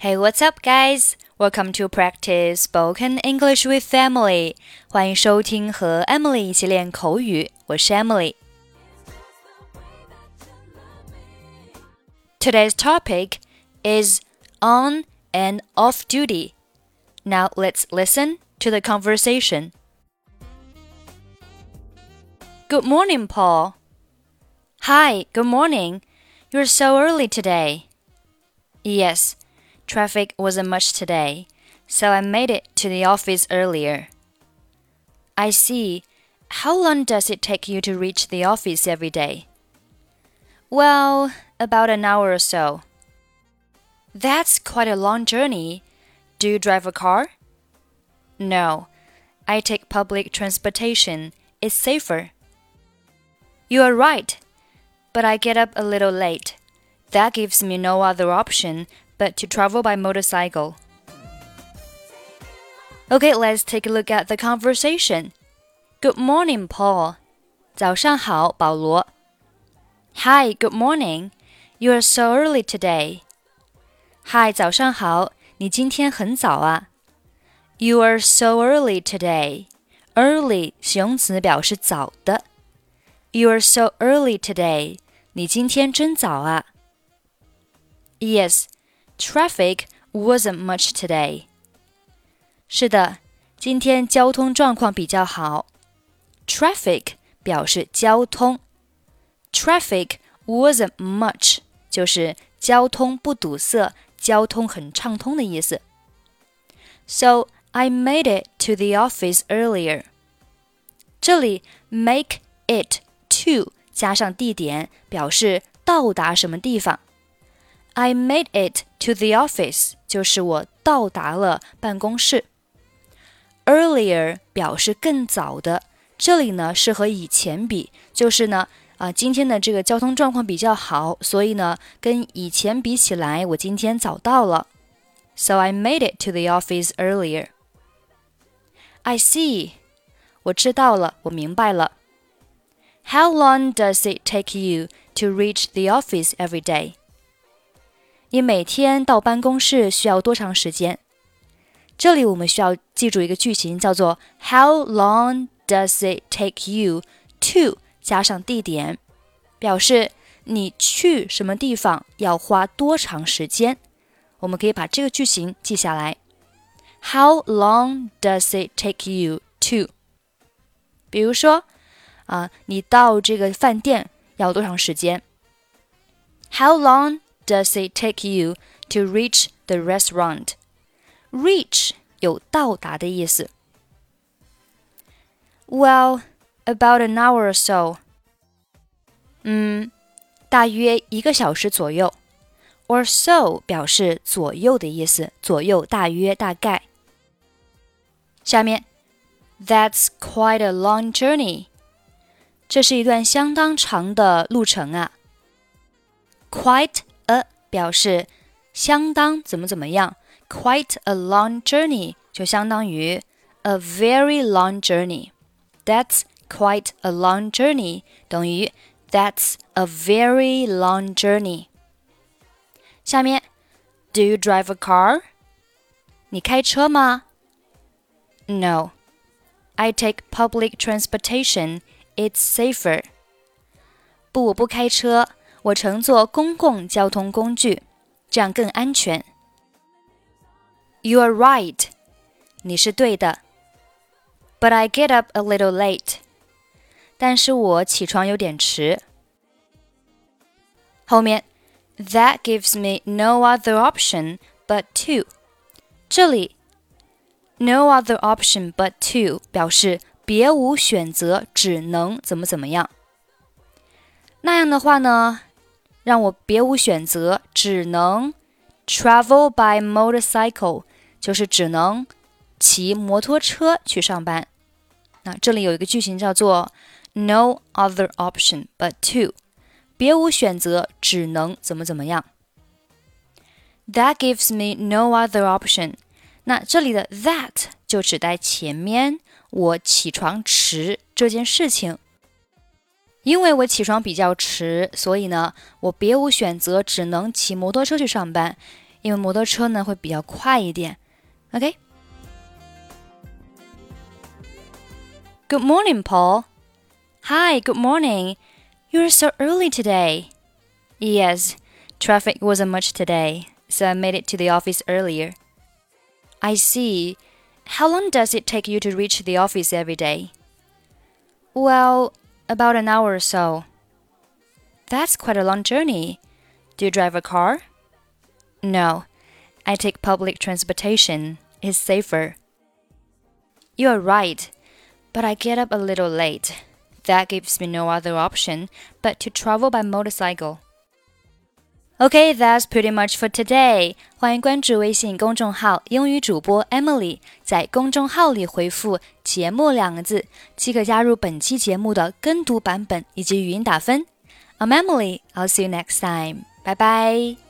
Hey, what's up, guys? Welcome to practice spoken English with Emily. 欢迎收听和 Emily 一起练口语，我是 Emily。Today's topic is on and off duty. Now let's listen to the conversation. Good morning, Paul. Hi, good morning. You're so early today. Yes traffic wasn't much today, so I made it to the office earlier. I see. How long does it take you to reach the office every day? Well, about an hour or so. That's quite a long journey. Do you drive a car? No, I take public transportation. It's safer. You are right, but I get up a little late. That gives me no other option but to travel by motorcycle. Okay, let's take a look at the conversation. Good morning, Paul. 早上好，保罗。Hi, good morning. You are so early today. Hi, 早上好，你今天很早啊。You are so early today. Early 形容词表示早的。You are so early today. 你今天真早啊。Yes, traffic wasn't much today. 是的，今天交通状况比较好。Traffic 表示交通，traffic wasn't much 就是交通不堵塞，交通很畅通的意思。So I made it to the office earlier. 这里 make it to 加上地点，表示到达什么地方。 I made it to the office，就是我到达了办公室。Earlier 表示更早的，这里呢是和以前比，就是呢啊今天的这个交通状况比较好，所以呢跟以前比起来，我今天早到了。So I made it to the office earlier. I see，我知道了，我明白了。How long does it take you to reach the office every day? 你每天到办公室需要多长时间？这里我们需要记住一个句型，叫做 How long does it take you to 加上地点，表示你去什么地方要花多长时间。我们可以把这个句型记下来。How long does it take you to？比如说。啊，你到这个饭店要多长时间？How long does it take you to reach the restaurant? Reach 有到达的意思。Well, about an hour or so. 嗯，大约一个小时左右。Or so 表示左右的意思，左右、大约、大概。下面，That's quite a long journey. 这是一段相当长的路程啊。Quite a 表示相当怎么怎么样，quite a long journey 就相当于 a very long journey。That's quite a long journey 等于 That's a very long journey。下面，Do you drive a car？你开车吗？No, I take public transportation it's safer. 不，我不开车， 我乘坐公共交通工具，这样更安全。You are right. 你是对的。But I get up a little late. 但是我起床有点迟。后面，That gives me no other option but to. 这里，no other option but to 表示别无选择，只能怎么怎么样。那样的话呢， 让我别无选择，只能 travel by motorcycle，就是只能骑摩托车去上班。那这里有一个句型叫做 no other option but to，别无选择，只能怎么怎么样。That gives me no other option。那这里的 that 就指代前面。我起床迟这件事情，因为我起床比较迟，所以呢，我别无选择，只能骑摩托车去上班。 因为摩托车呢会比较快一点。OK。Good morning, Paul. Hi, good morning. You're so early today. Yes, traffic wasn't much today, so I made it to the office earlier. I see. How long does it take you to reach the office every day? Well, about an hour or so. That's quite a long journey. Do you drive a car? No, I take public transportation. It's safer. You're right, but I get up a little late. That gives me no other option but to travel by motorcycle. Okay, that's pretty much for today. 欢迎关注微信公众号“英语主播 Emily”，在公众号里回复“节目”两个字，即可加入本期节目的跟读版本以及语音打分。I'm Emily. I'll see you next time. 拜拜 bye.